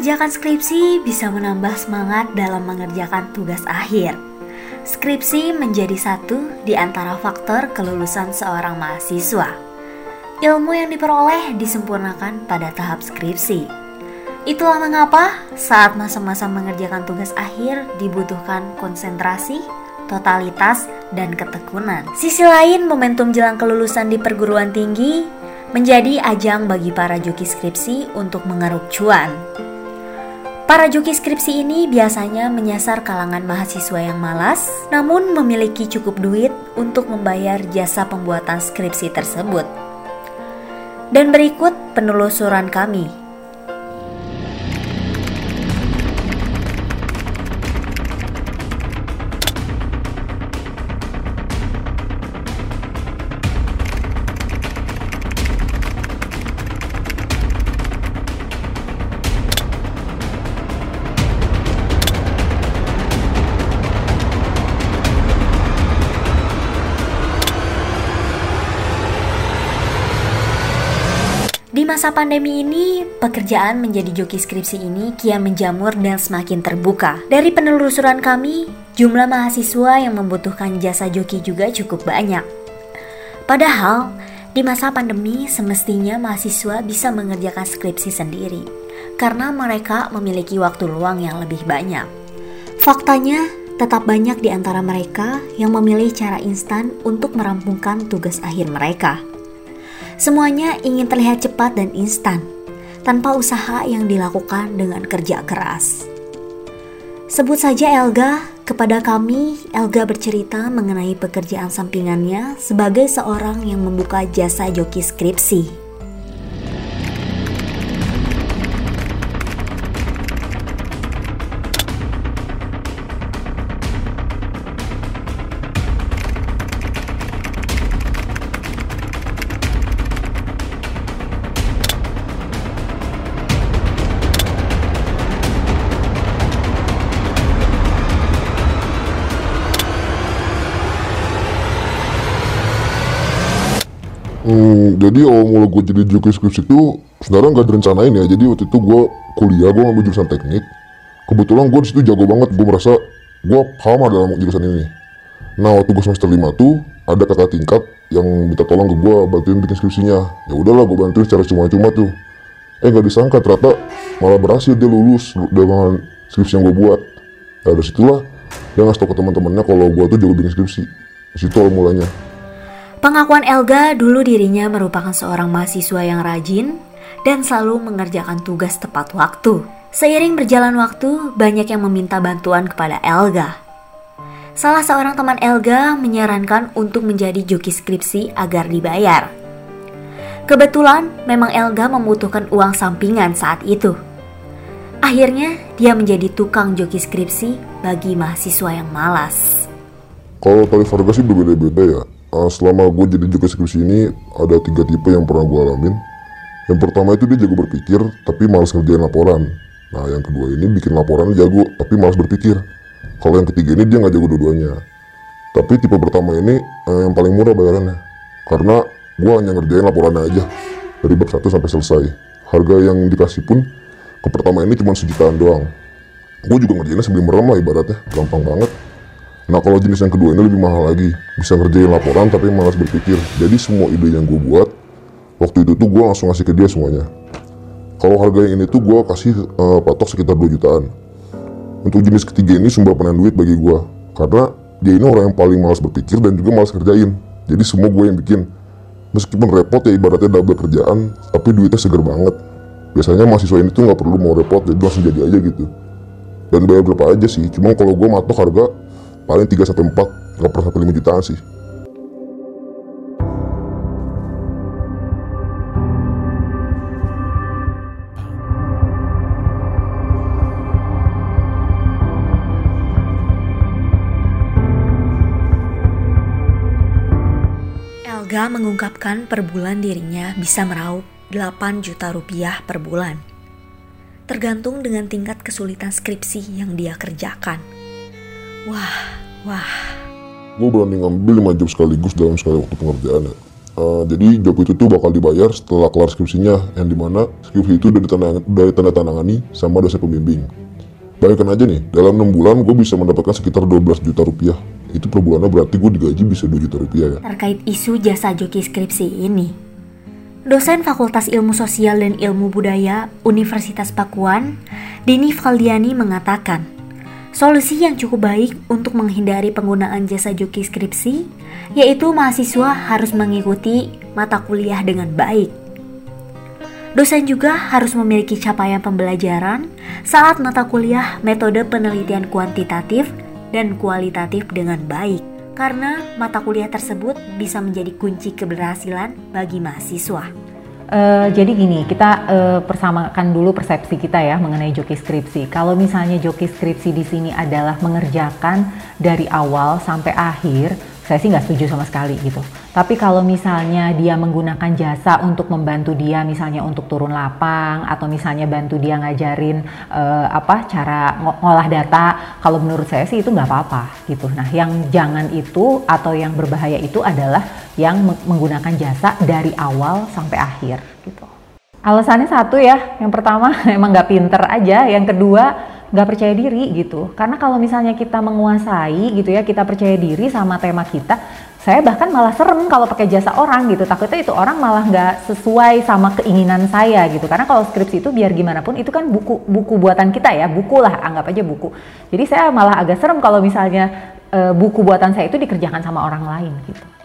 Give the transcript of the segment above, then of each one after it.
Mengerjakan skripsi bisa menambah semangat dalam mengerjakan tugas akhir. Skripsi menjadi satu di antara faktor kelulusan seorang mahasiswa. Ilmu yang diperoleh disempurnakan pada tahap skripsi. Itulah mengapa saat masa-masa mengerjakan tugas akhir dibutuhkan konsentrasi, totalitas, dan ketekunan. Sisi lain, momentum jelang kelulusan di perguruan tinggi menjadi ajang bagi para joki skripsi untuk mengeruk cuan. Para joki skripsi ini biasanya menyasar kalangan mahasiswa yang malas, namun memiliki cukup duit untuk membayar jasa pembuatan skripsi tersebut. Dan berikut penelusuran kami masa pandemi ini, pekerjaan menjadi joki skripsi ini kian menjamur dan semakin terbuka. Dari penelusuran kami, jumlah mahasiswa yang membutuhkan jasa joki juga cukup banyak. Padahal, di masa pandemi semestinya mahasiswa bisa mengerjakan skripsi sendiri karena mereka memiliki waktu luang yang lebih banyak. Faktanya, tetap banyak di antara mereka yang memilih cara instan untuk merampungkan tugas akhir mereka. Semuanya ingin terlihat cepat dan instan, tanpa usaha yang dilakukan dengan kerja keras. Sebut saja Elga, kepada kami Elga bercerita mengenai pekerjaan sampingannya sebagai seorang yang membuka jasa joki skripsi. Jadi awal mula gue jadi joki skripsi itu sebenarnya nggak direncanain ya. Jadi waktu itu gue kuliah, gue ngambil jurusan teknik. Kebetulan gue di situ jago banget. Gue merasa gue paham dalam jurusan ini. Nah waktu gue semester 5 tuh ada kakak tingkat yang minta tolong ke gue bantuin bikin skripsinya. Ya udahlah gue bantuin secara cuma-cuma tuh. Eh nggak disangka ternyata malah berhasil dia lulus dengan skripsi yang gue buat. Nah dari situlah dia ngasih tau ke teman-temannya kalau gue tuh jago bikin skripsi. Di situ mulanya. Pengakuan Elga dulu dirinya merupakan seorang mahasiswa yang rajin dan selalu mengerjakan tugas tepat waktu. Seiring berjalan waktu, banyak yang meminta bantuan kepada Elga. Salah seorang teman Elga menyarankan untuk menjadi joki skripsi agar dibayar. Kebetulan memang Elga membutuhkan uang sampingan saat itu. Akhirnya dia menjadi tukang joki skripsi bagi mahasiswa yang malas. Kalau tarif harga sih berbeda-beda ya uh, selama gue jadi juga skripsi ini ada tiga tipe yang pernah gue alamin. Yang pertama itu dia jago berpikir tapi malas ngerjain laporan. Nah yang kedua ini bikin laporan jago tapi malas berpikir. Kalau yang ketiga ini dia nggak jago dua-duanya. Tapi tipe pertama ini uh, yang paling murah bayarannya. Karena gue hanya ngerjain laporannya aja dari bab satu sampai selesai. Harga yang dikasih pun ke pertama ini cuma sejutaan doang. Gue juga ngerjainnya sebelum merem lah ibaratnya gampang banget Nah kalau jenis yang kedua ini lebih mahal lagi, bisa ngerjain laporan tapi malas berpikir. Jadi semua ide yang gue buat waktu itu tuh gue langsung ngasih ke dia semuanya. Kalau harga yang ini tuh gue kasih uh, patok sekitar 2 jutaan. Untuk jenis ketiga ini sumber penan duit bagi gue, karena dia ini orang yang paling malas berpikir dan juga malas kerjain. Jadi semua gue yang bikin. Meskipun repot ya ibaratnya double kerjaan, tapi duitnya seger banget. Biasanya mahasiswa ini tuh nggak perlu mau repot, jadi langsung jadi aja gitu. Dan bayar berapa aja sih, cuma kalau gue matok harga paling 3 sampai 4 nggak pernah sampai 5 jutaan sih Elga mengungkapkan per bulan dirinya bisa meraup 8 juta rupiah per bulan. Tergantung dengan tingkat kesulitan skripsi yang dia kerjakan. Wah, wah. Gue berani ngambil 5 jam sekaligus dalam sekali waktu pengerjaan ya. Uh, jadi job itu tuh bakal dibayar setelah kelar skripsinya, yang di mana skripsi itu udah ditanda, dari tanda tangani sama dosen pembimbing. Bayangkan aja nih, dalam 6 bulan gue bisa mendapatkan sekitar 12 juta rupiah. Itu per bulannya berarti gue digaji bisa 2 juta rupiah ya. Terkait isu jasa joki skripsi ini, dosen Fakultas Ilmu Sosial dan Ilmu Budaya Universitas Pakuan, Dini Faldiani mengatakan, solusi yang cukup baik untuk menghindari penggunaan jasa joki skripsi yaitu mahasiswa harus mengikuti mata kuliah dengan baik. Dosen juga harus memiliki capaian pembelajaran saat mata kuliah metode penelitian kuantitatif dan kualitatif dengan baik, karena mata kuliah tersebut bisa menjadi kunci keberhasilan bagi mahasiswa. Uh, jadi gini, kita uh, persamakan dulu persepsi kita ya mengenai joki skripsi. Kalau misalnya joki skripsi di sini adalah mengerjakan dari awal sampai akhir, saya sih nggak setuju sama sekali gitu. Tapi kalau misalnya dia menggunakan jasa untuk membantu dia, misalnya untuk turun lapang atau misalnya bantu dia ngajarin uh, apa cara ng ngolah data, kalau menurut saya sih itu nggak apa-apa gitu. Nah, yang jangan itu atau yang berbahaya itu adalah yang menggunakan jasa dari awal sampai akhir gitu. Alasannya satu ya, yang pertama emang nggak pinter aja, yang kedua nggak percaya diri gitu. Karena kalau misalnya kita menguasai gitu ya, kita percaya diri sama tema kita, saya bahkan malah serem kalau pakai jasa orang gitu. Takutnya itu orang malah nggak sesuai sama keinginan saya gitu. Karena kalau skripsi itu biar gimana pun itu kan buku buku buatan kita ya, buku lah anggap aja buku. Jadi saya malah agak serem kalau misalnya e, buku buatan saya itu dikerjakan sama orang lain gitu.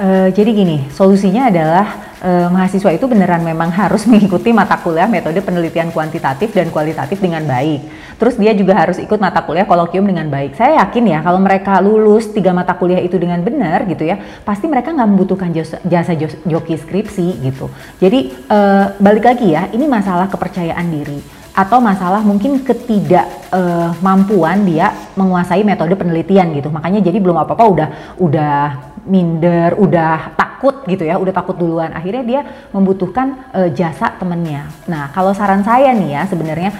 Uh, jadi gini, solusinya adalah uh, mahasiswa itu beneran memang harus mengikuti mata kuliah metode penelitian kuantitatif dan kualitatif dengan baik. Terus dia juga harus ikut mata kuliah kolokium dengan baik. Saya yakin ya kalau mereka lulus tiga mata kuliah itu dengan benar gitu ya, pasti mereka nggak membutuhkan jasa, jasa joki skripsi gitu. Jadi uh, balik lagi ya, ini masalah kepercayaan diri atau masalah mungkin ketidakmampuan uh, dia menguasai metode penelitian gitu. Makanya jadi belum apa-apa udah udah minder, udah takut gitu ya, udah takut duluan. Akhirnya dia membutuhkan uh, jasa temennya. Nah, kalau saran saya nih ya sebenarnya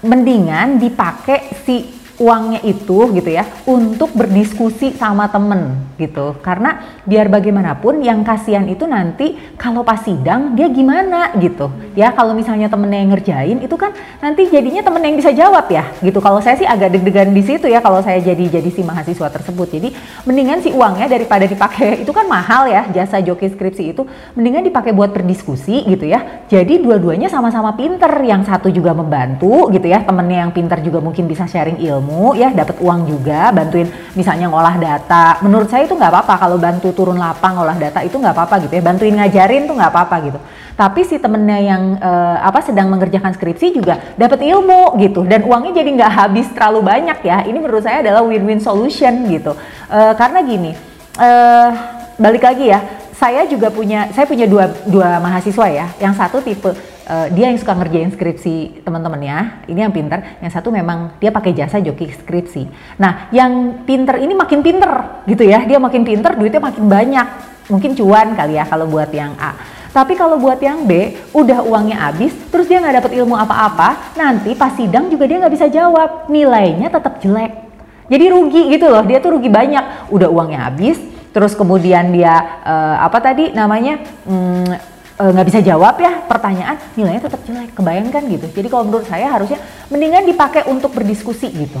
mendingan dipakai si uangnya itu gitu ya untuk berdiskusi sama temen gitu. Karena biar bagaimanapun yang kasihan itu nanti kalau pas sidang dia gimana gitu. Ya kalau misalnya temennya yang ngerjain itu kan nanti jadinya temen yang bisa jawab ya gitu. Kalau saya sih agak deg-degan di situ ya kalau saya jadi jadi si mahasiswa tersebut. Jadi mendingan si uangnya daripada dipakai itu kan mahal ya jasa joki skripsi itu mendingan dipakai buat berdiskusi gitu ya. Jadi dua-duanya sama-sama pinter. Yang satu juga membantu gitu ya temennya yang pinter juga mungkin bisa sharing ilmu ilmu ya dapat uang juga bantuin misalnya ngolah data. Menurut saya itu nggak apa-apa kalau bantu turun lapang ngolah data itu nggak apa-apa gitu ya. Bantuin ngajarin tuh nggak apa-apa gitu. Tapi si temennya yang uh, apa sedang mengerjakan skripsi juga dapat ilmu gitu. Dan uangnya jadi nggak habis terlalu banyak ya. Ini menurut saya adalah win-win solution gitu. Uh, karena gini uh, balik lagi ya. Saya juga punya saya punya dua dua mahasiswa ya. Yang satu tipe uh, dia yang suka ngerjain skripsi teman-temannya, ini yang pinter. Yang satu memang dia pakai jasa joki skripsi. Nah, yang pinter ini makin pinter gitu ya, dia makin pinter, duitnya makin banyak. Mungkin cuan kali ya kalau buat yang A. Tapi kalau buat yang B, udah uangnya habis, terus dia nggak dapet ilmu apa-apa, nanti pas sidang juga dia nggak bisa jawab, nilainya tetap jelek. Jadi rugi gitu loh, dia tuh rugi banyak. Udah uangnya habis, terus kemudian dia uh, apa tadi namanya hmm, Eh, nggak bisa jawab ya pertanyaan nilainya tetap jelek kebayangkan gitu. Jadi kalau menurut saya harusnya mendingan dipakai untuk berdiskusi gitu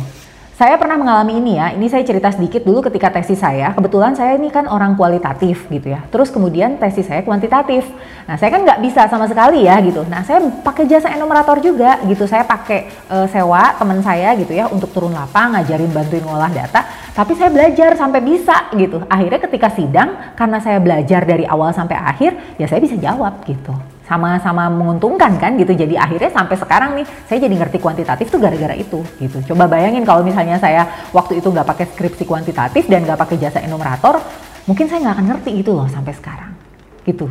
saya pernah mengalami ini ya, ini saya cerita sedikit dulu ketika tesis saya. Kebetulan saya ini kan orang kualitatif gitu ya. Terus kemudian tesis saya kuantitatif. Nah saya kan nggak bisa sama sekali ya gitu. Nah saya pakai jasa enumerator juga gitu. Saya pakai uh, sewa teman saya gitu ya untuk turun lapang, ngajarin bantuin ngolah data. Tapi saya belajar sampai bisa gitu. Akhirnya ketika sidang, karena saya belajar dari awal sampai akhir, ya saya bisa jawab gitu sama-sama menguntungkan kan gitu. Jadi akhirnya sampai sekarang nih saya jadi ngerti kuantitatif tuh gara-gara itu gitu. Coba bayangin kalau misalnya saya waktu itu nggak pakai skripsi kuantitatif dan nggak pakai jasa enumerator, mungkin saya nggak akan ngerti itu loh sampai sekarang gitu.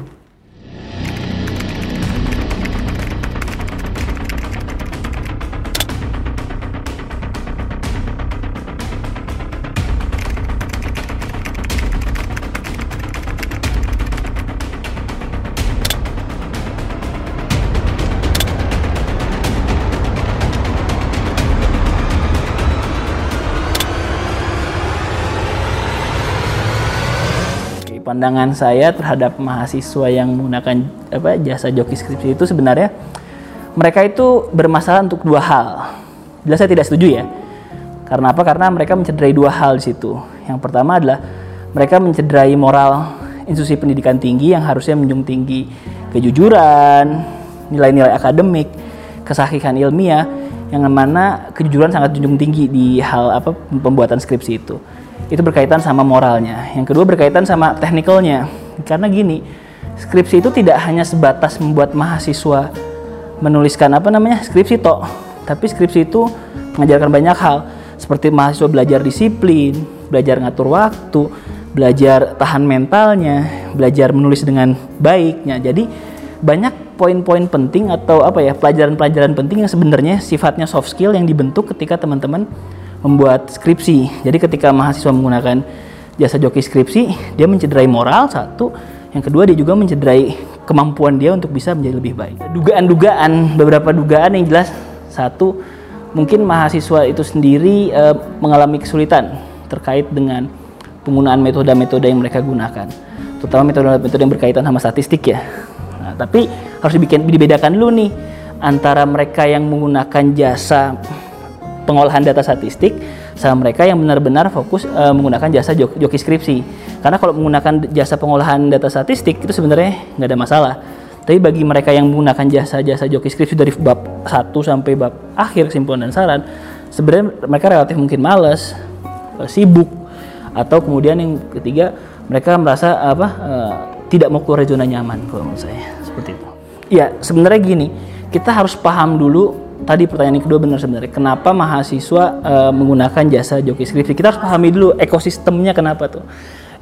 Pandangan saya terhadap mahasiswa yang menggunakan apa jasa joki skripsi itu sebenarnya mereka itu bermasalah untuk dua hal. Jelas saya tidak setuju ya. Karena apa? Karena mereka mencederai dua hal di situ. Yang pertama adalah mereka mencederai moral institusi pendidikan tinggi yang harusnya menjunjung tinggi kejujuran, nilai-nilai akademik, kesahihan ilmiah yang mana kejujuran sangat junjung tinggi di hal apa pembuatan skripsi itu. Itu berkaitan sama moralnya. Yang kedua berkaitan sama teknikalnya. Karena gini, skripsi itu tidak hanya sebatas membuat mahasiswa menuliskan apa namanya skripsi toh, tapi skripsi itu mengajarkan banyak hal seperti mahasiswa belajar disiplin, belajar ngatur waktu, belajar tahan mentalnya, belajar menulis dengan baiknya. Jadi banyak poin-poin penting atau apa ya pelajaran-pelajaran penting yang sebenarnya sifatnya soft skill yang dibentuk ketika teman-teman membuat skripsi. Jadi ketika mahasiswa menggunakan jasa joki skripsi, dia mencederai moral satu, yang kedua dia juga mencederai kemampuan dia untuk bisa menjadi lebih baik. Dugaan-dugaan, beberapa dugaan yang jelas satu mungkin mahasiswa itu sendiri e, mengalami kesulitan terkait dengan penggunaan metode-metode yang mereka gunakan, terutama metode-metode yang berkaitan sama statistik ya. Nah, tapi harus dibikin dibedakan dulu nih antara mereka yang menggunakan jasa pengolahan data statistik sama mereka yang benar-benar fokus uh, menggunakan jasa joki, skripsi. Karena kalau menggunakan jasa pengolahan data statistik itu sebenarnya nggak ada masalah. Tapi bagi mereka yang menggunakan jasa-jasa joki skripsi dari bab 1 sampai bab akhir kesimpulan dan saran, sebenarnya mereka relatif mungkin males, sibuk, atau kemudian yang ketiga mereka merasa apa uh, tidak mau keluar zona nyaman kalau menurut saya seperti itu ya sebenarnya gini kita harus paham dulu tadi pertanyaan yang kedua benar sebenarnya. Kenapa mahasiswa uh, menggunakan jasa joki skripsi? Kita harus pahami dulu ekosistemnya kenapa tuh.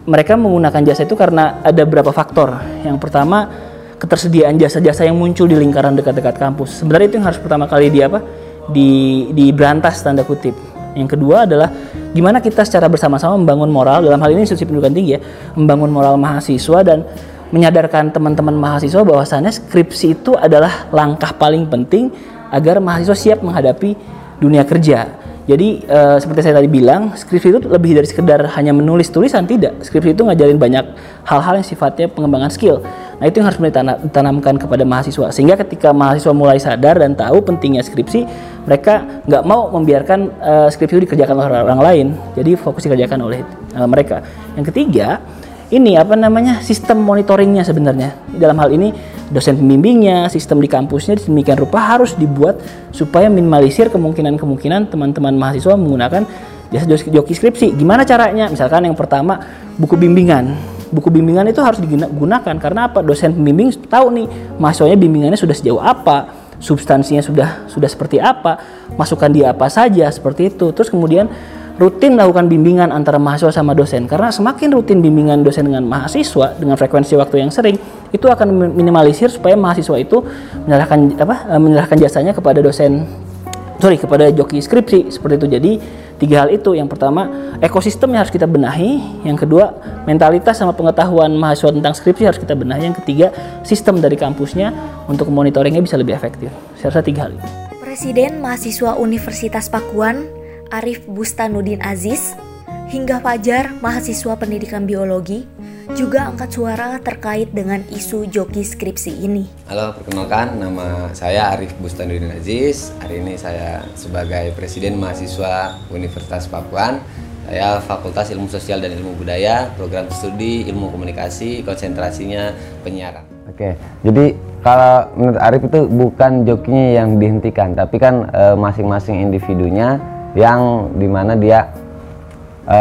Mereka menggunakan jasa itu karena ada beberapa faktor. Yang pertama ketersediaan jasa-jasa yang muncul di lingkaran dekat-dekat kampus. Sebenarnya itu yang harus pertama kali di apa? Di diberantas tanda kutip. Yang kedua adalah gimana kita secara bersama-sama membangun moral. Dalam hal ini institusi pendidikan tinggi ya, membangun moral mahasiswa dan menyadarkan teman-teman mahasiswa bahwasannya skripsi itu adalah langkah paling penting agar mahasiswa siap menghadapi dunia kerja. Jadi e, seperti saya tadi bilang, skripsi itu lebih dari sekedar hanya menulis tulisan tidak. Skripsi itu ngajarin banyak hal-hal yang sifatnya pengembangan skill. Nah itu yang harus ditanamkan kepada mahasiswa sehingga ketika mahasiswa mulai sadar dan tahu pentingnya skripsi, mereka nggak mau membiarkan uh, skripsi itu dikerjakan oleh orang lain. Jadi fokus dikerjakan oleh uh, mereka. Yang ketiga, ini apa namanya sistem monitoringnya sebenarnya. Dalam hal ini dosen pembimbingnya, sistem di kampusnya demikian rupa harus dibuat supaya minimalisir kemungkinan-kemungkinan teman-teman mahasiswa menggunakan jasa joki skripsi. Gimana caranya? Misalkan yang pertama buku bimbingan. Buku bimbingan itu harus digunakan karena apa? Dosen pembimbing tahu nih mahasiswanya bimbingannya sudah sejauh apa substansinya sudah sudah seperti apa masukan dia apa saja seperti itu. Terus kemudian rutin melakukan bimbingan antara mahasiswa sama dosen. Karena semakin rutin bimbingan dosen dengan mahasiswa dengan frekuensi waktu yang sering itu akan minimalisir supaya mahasiswa itu menyerahkan apa eh, menyerahkan jasanya kepada dosen sorry kepada joki skripsi seperti itu. Jadi tiga hal itu. Yang pertama ekosistem yang harus kita benahi. Yang kedua mentalitas sama pengetahuan mahasiswa tentang skripsi harus kita benahi. Yang ketiga sistem dari kampusnya untuk monitoringnya bisa lebih efektif. Saya rasa tiga hal itu. Presiden Mahasiswa Universitas Pakuan Arif Bustanudin Aziz hingga Fajar mahasiswa pendidikan biologi juga angkat suara terkait dengan isu joki skripsi ini. Halo, perkenalkan nama saya Arif Bustanuddin Aziz. Hari ini saya sebagai Presiden Mahasiswa Universitas Pakuan. Saya Fakultas Ilmu Sosial dan Ilmu Budaya, program studi Ilmu Komunikasi, konsentrasinya penyiaran. Oke, jadi kalau menurut Arif itu bukan jokinya yang dihentikan, tapi kan eh, masing-masing e, individunya yang di mana dia e,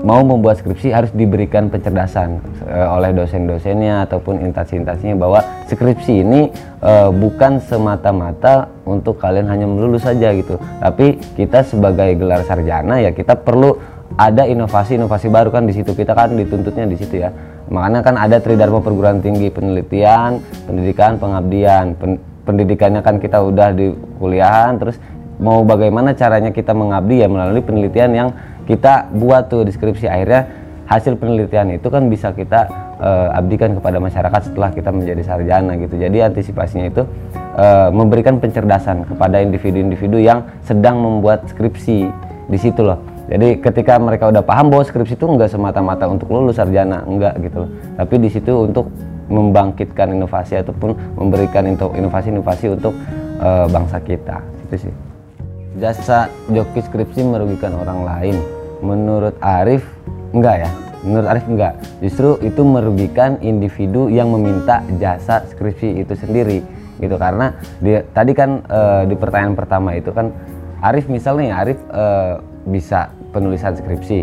mau membuat skripsi harus diberikan pencerdasan uh, oleh dosen-dosennya ataupun instansi-instansinya bahwa skripsi ini uh, bukan semata-mata untuk kalian hanya melulus saja gitu. Tapi kita sebagai gelar sarjana ya kita perlu ada inovasi-inovasi baru kan di situ. Kita kan dituntutnya di situ ya. Makanya kan ada tridharma perguruan tinggi penelitian pendidikan pengabdian. Pen pendidikannya kan kita udah di kuliahan terus mau bagaimana caranya kita mengabdi ya melalui penelitian yang kita buat tuh deskripsi akhirnya hasil penelitian itu kan bisa kita uh, abdikan kepada masyarakat setelah kita menjadi sarjana gitu jadi antisipasinya itu uh, memberikan pencerdasan kepada individu-individu yang sedang membuat skripsi di situ loh Jadi ketika mereka udah paham bahwa skripsi itu nggak semata-mata untuk lulus sarjana, enggak gitu loh. Tapi di situ untuk membangkitkan inovasi ataupun memberikan inovasi-inovasi untuk uh, bangsa kita. Itu sih. Jasa joki skripsi merugikan orang lain. Menurut Arif enggak ya? Menurut Arif enggak. Justru itu merugikan individu yang meminta jasa skripsi itu sendiri gitu karena dia tadi kan uh, di pertanyaan pertama itu kan Arif misalnya Arif uh, bisa penulisan skripsi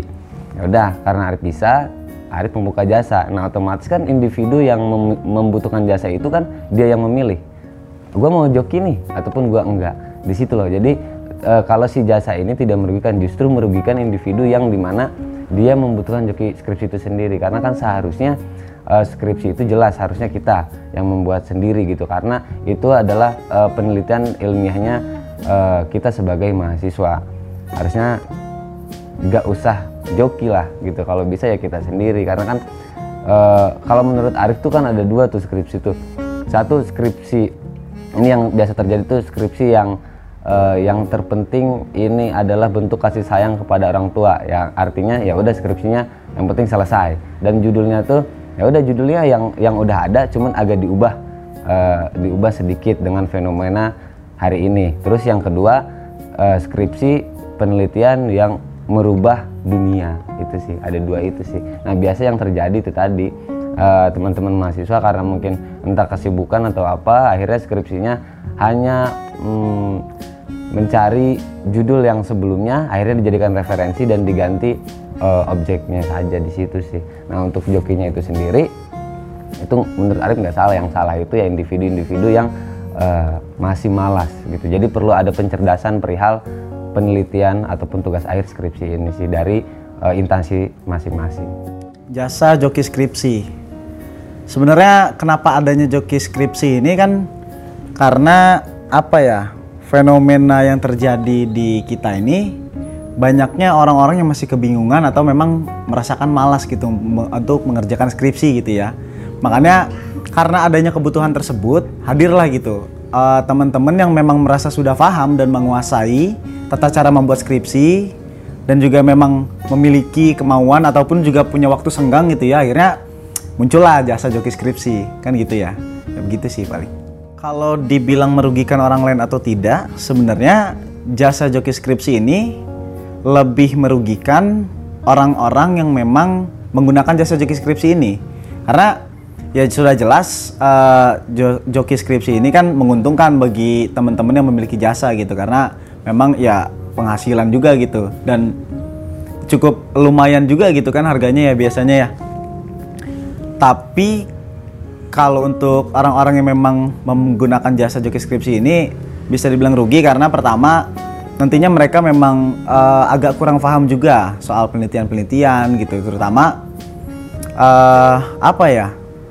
ya udah karena Arif bisa Arif membuka jasa nah otomatis kan individu yang mem membutuhkan jasa itu kan dia yang memilih gue mau joki nih ataupun gue enggak di situ loh jadi uh, kalau si jasa ini tidak merugikan justru merugikan individu yang di mana dia membutuhkan joki skripsi itu sendiri. Karena kan seharusnya uh, skripsi itu jelas harusnya kita yang membuat sendiri gitu. Karena itu adalah uh, penelitian ilmiahnya uh, kita sebagai mahasiswa. Harusnya nggak usah joki lah gitu. Kalau bisa ya kita sendiri. Karena kan uh, kalau menurut Arif tuh kan ada dua tuh skripsi tuh. Satu skripsi ini yang biasa terjadi tuh skripsi yang uh, yang terpenting ini adalah bentuk kasih sayang kepada orang tua yang artinya ya udah skripsinya yang penting selesai. Dan judulnya tuh ya udah judulnya yang yang udah ada cuman agak diubah uh, diubah sedikit dengan fenomena hari ini. Terus yang kedua uh, skripsi penelitian yang merubah dunia. Itu sih ada dua itu sih. Nah biasa yang terjadi itu tadi uh, teman-teman mahasiswa karena mungkin entah kesibukan atau apa akhirnya skripsinya hanya hmm, mencari judul yang sebelumnya akhirnya dijadikan referensi dan diganti uh, objeknya saja di situ sih. Nah untuk jokinya itu sendiri itu menurut Arif nggak salah yang salah itu ya individu-individu yang uh, masih malas gitu. Jadi perlu ada pencerdasan perihal penelitian ataupun tugas akhir skripsi ini sih dari uh, instansi masing-masing. Jasa joki skripsi. Sebenarnya kenapa adanya joki skripsi ini kan karena apa ya fenomena yang terjadi di kita ini banyaknya orang-orang yang masih kebingungan atau memang merasakan malas gitu untuk mengerjakan skripsi gitu ya. Makanya karena adanya kebutuhan tersebut, hadirlah gitu uh, teman-teman yang memang merasa sudah paham dan menguasai tata cara membuat skripsi dan juga memang memiliki kemauan ataupun juga punya waktu senggang gitu ya. Akhirnya muncullah jasa joki skripsi, kan gitu ya. ya begitu sih paling. Kalau dibilang merugikan orang lain atau tidak, sebenarnya jasa joki skripsi ini lebih merugikan orang-orang yang memang menggunakan jasa joki skripsi ini. Karena ya sudah jelas uh, joki skripsi ini kan menguntungkan bagi teman-teman yang memiliki jasa gitu. Karena memang ya penghasilan juga gitu. Dan cukup lumayan juga gitu kan harganya ya biasanya ya. Tapi kalau untuk orang-orang yang memang menggunakan jasa joki skripsi ini bisa dibilang rugi karena pertama nantinya mereka memang uh, agak kurang paham juga soal penelitian-penelitian gitu. Terutama uh, apa ya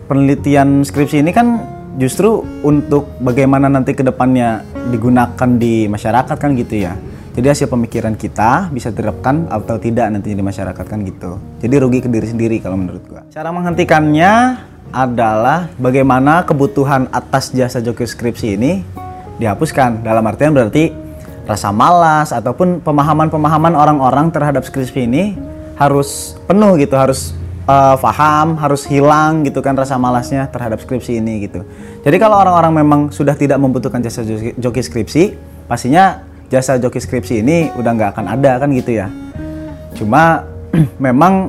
penelitian skripsi ini kan justru untuk bagaimana nanti ke depannya digunakan di masyarakat kan gitu ya. Jadi hasil pemikiran kita bisa diterapkan atau tidak nantinya di masyarakat kan gitu. Jadi rugi ke diri sendiri kalau menurut gua. Cara menghentikannya adalah bagaimana kebutuhan atas jasa joki skripsi ini dihapuskan dalam artian berarti rasa malas ataupun pemahaman-pemahaman orang-orang terhadap skripsi ini harus penuh gitu, harus uh, paham, harus hilang gitu kan rasa malasnya terhadap skripsi ini gitu. Jadi kalau orang-orang memang sudah tidak membutuhkan jasa joki skripsi, pastinya jasa joki skripsi ini udah nggak akan ada kan gitu ya. Cuma memang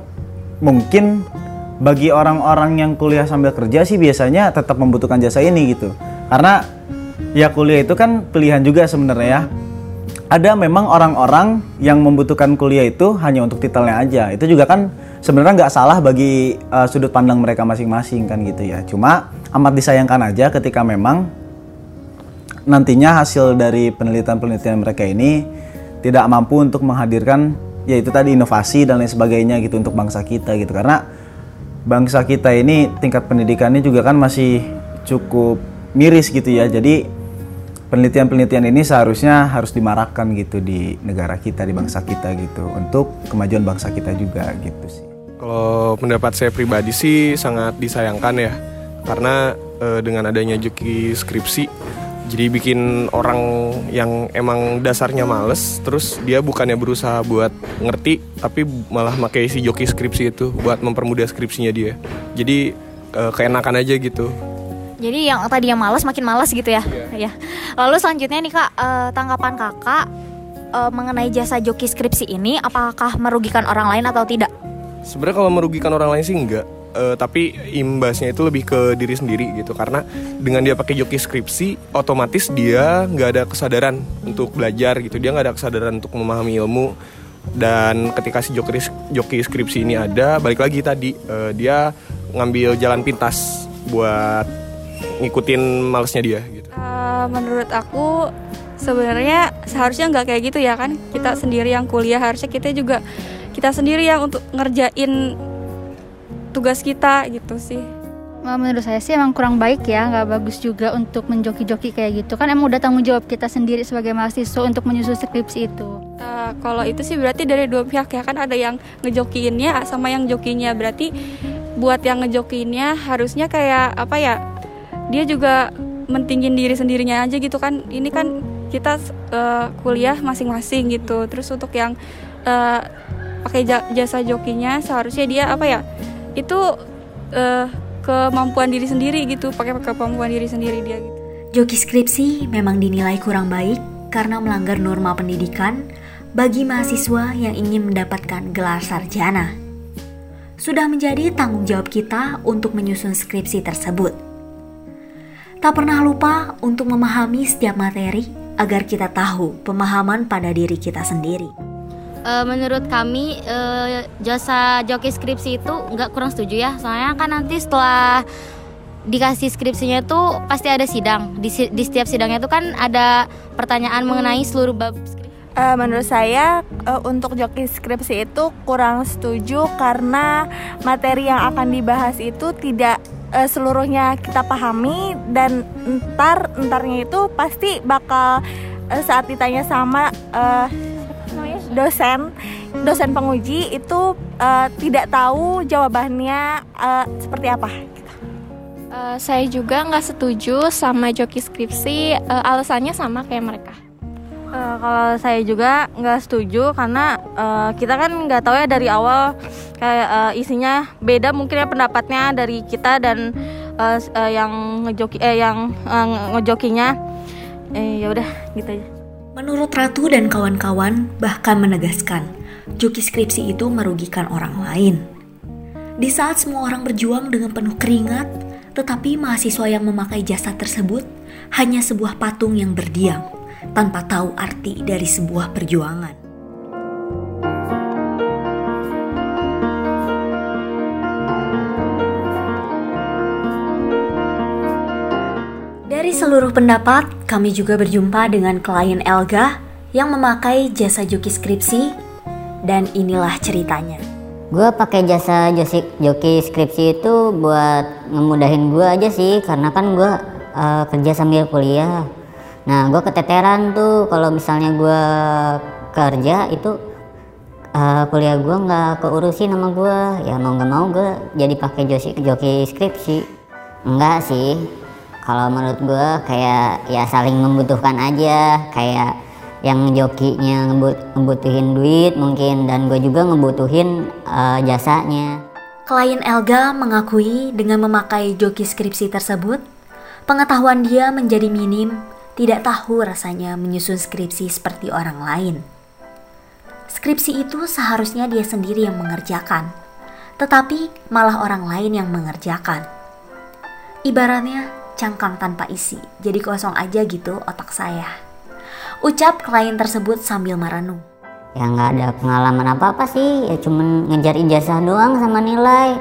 mungkin bagi orang-orang yang kuliah sambil kerja sih biasanya tetap membutuhkan jasa ini gitu. Karena ya kuliah itu kan pilihan juga sebenarnya ya ada memang orang-orang yang membutuhkan kuliah itu hanya untuk titelnya aja. Itu juga kan sebenarnya nggak salah bagi uh, sudut pandang mereka masing-masing kan gitu ya. Cuma amat disayangkan aja ketika memang nantinya hasil dari penelitian-penelitian mereka ini tidak mampu untuk menghadirkan yaitu tadi inovasi dan lain sebagainya gitu untuk bangsa kita gitu karena bangsa kita ini tingkat pendidikannya juga kan masih cukup miris gitu ya. Jadi penelitian-penelitian ini seharusnya harus dimarakkan gitu di negara kita, di bangsa kita gitu untuk kemajuan bangsa kita juga gitu sih. Kalau pendapat saya pribadi sih sangat disayangkan ya, karena e, dengan adanya joki skripsi Jadi bikin orang yang emang dasarnya males, terus dia bukannya berusaha buat ngerti, tapi malah pakai si joki skripsi itu buat mempermudah skripsinya dia. Jadi uh, keenakan aja gitu. Jadi yang tadi yang malas makin malas gitu ya. Ya. Lalu selanjutnya nih Kak, uh, tanggapan Kakak uh, mengenai jasa joki skripsi ini apakah merugikan orang lain atau tidak? Sebenarnya kalau merugikan orang lain sih enggak uh, tapi imbasnya itu lebih ke diri sendiri gitu. Karena dengan dia pakai joki skripsi otomatis dia nggak ada kesadaran untuk belajar gitu. Dia nggak ada kesadaran untuk memahami ilmu. Dan ketika si joki joki skripsi ini ada balik lagi tadi uh, dia ngambil jalan pintas buat ngikutin malesnya dia gitu. Uh, menurut aku sebenarnya seharusnya nggak kayak gitu ya kan. Kita sendiri yang kuliah harusnya kita juga kita sendiri yang untuk ngerjain tugas kita gitu sih. Menurut saya sih emang kurang baik ya nggak bagus juga untuk menjoki-joki kayak gitu. Kan emang udah tanggung jawab kita sendiri sebagai mahasiswa untuk menyusun skripsi itu. Uh, kalau itu sih berarti dari dua pihak ya kan ada yang ngejokiinnya sama yang jokinya. Berarti buat yang ngejokiinnya harusnya kayak apa ya dia juga mentingin diri sendirinya aja gitu kan. Ini kan kita uh, kuliah masing-masing gitu. Terus untuk yang uh, pakai jasa jokinya seharusnya dia apa ya itu uh, kemampuan diri sendiri gitu pakai kemampuan diri sendiri dia gitu joki skripsi memang dinilai kurang baik karena melanggar norma pendidikan bagi mahasiswa yang ingin mendapatkan gelar sarjana. Sudah menjadi tanggung jawab kita untuk menyusun skripsi tersebut. Tak pernah lupa untuk memahami setiap materi agar kita tahu pemahaman pada diri kita sendiri uh, menurut kami uh, jasa joki skripsi itu nggak kurang setuju ya. Soalnya kan nanti setelah dikasih skripsinya itu pasti ada sidang. Di, di setiap sidangnya itu kan ada pertanyaan mengenai seluruh bab Uh, menurut saya uh, untuk joki skripsi itu kurang setuju karena materi yang akan dibahas itu tidak uh, seluruhnya kita pahami dan entar entarnya itu pasti bakal uh, saat ditanya sama uh, dosen dosen penguji itu uh, tidak tahu jawabannya uh, seperti apa. Uh, saya juga nggak setuju sama joki skripsi, uh, alasannya sama kayak mereka. Uh, kalau saya juga nggak setuju karena uh, kita kan nggak tahu ya dari awal kayak uh, isinya beda mungkin ya pendapatnya dari kita dan uh, uh, yang ngejoki eh yang uh, ngejokinya eh, ya udah gitu aja. Menurut Ratu dan kawan-kawan bahkan menegaskan, joki skripsi itu merugikan orang lain. Di saat semua orang berjuang dengan penuh keringat, tetapi mahasiswa yang memakai jasa tersebut hanya sebuah patung yang berdiam tanpa tahu arti dari sebuah perjuangan. Dari seluruh pendapat, kami juga berjumpa dengan klien Elga yang memakai jasa joki skripsi dan inilah ceritanya. Gue pakai jasa joki, joki skripsi itu buat ngemudahin gue aja sih karena kan gue uh, kerja sambil kuliah. Nah gue keteteran tuh kalau misalnya gue kerja itu uh, kuliah gue nggak keurusin sama gue ya mau nggak mau gue jadi pakai joki joki skripsi enggak sih kalau menurut gue kayak ya saling membutuhkan aja kayak yang jokinya ngebut ngebutuhin duit mungkin dan gue juga ngebutuhin uh, jasanya Klien Elga mengakui dengan memakai joki skripsi tersebut, pengetahuan dia menjadi minim, tidak tahu rasanya menyusun skripsi seperti orang lain. Skripsi itu seharusnya dia sendiri yang mengerjakan, tetapi malah orang lain yang mengerjakan. Ibaratnya cangkang tanpa isi, jadi kosong aja gitu otak saya. Ucap klien tersebut sambil merenung. Ya nggak ada pengalaman apa-apa sih, ya cuman ngejar ijazah doang sama nilai.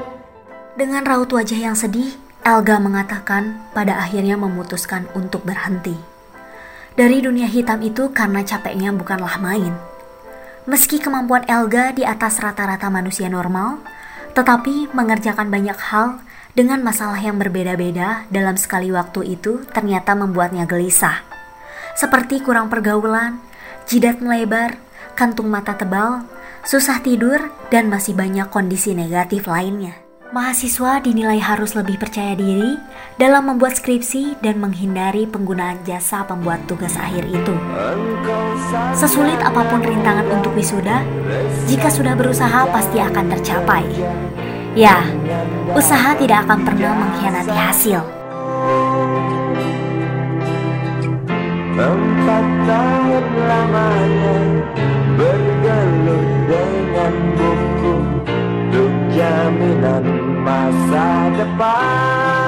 Dengan raut wajah yang sedih, Elga mengatakan pada akhirnya memutuskan untuk berhenti. Dari dunia hitam itu karena capeknya bukanlah main. Meski kemampuan Elga di atas rata-rata manusia normal, tetapi mengerjakan banyak hal dengan masalah yang berbeda-beda dalam sekali waktu itu ternyata membuatnya gelisah. Seperti kurang pergaulan, jidat melebar, kantung mata tebal, susah tidur, dan masih banyak kondisi negatif lainnya. Mahasiswa dinilai harus lebih percaya diri dalam membuat skripsi dan menghindari penggunaan jasa pembuat tugas akhir itu. Sesulit apa pun rintangan untuk wisuda, jika sudah berusaha pasti akan tercapai. Ya, usaha tidak akan pernah mengkhianati hasil. Empat tahun lamanya bergelut dengan buku Untuk jaminan masa depan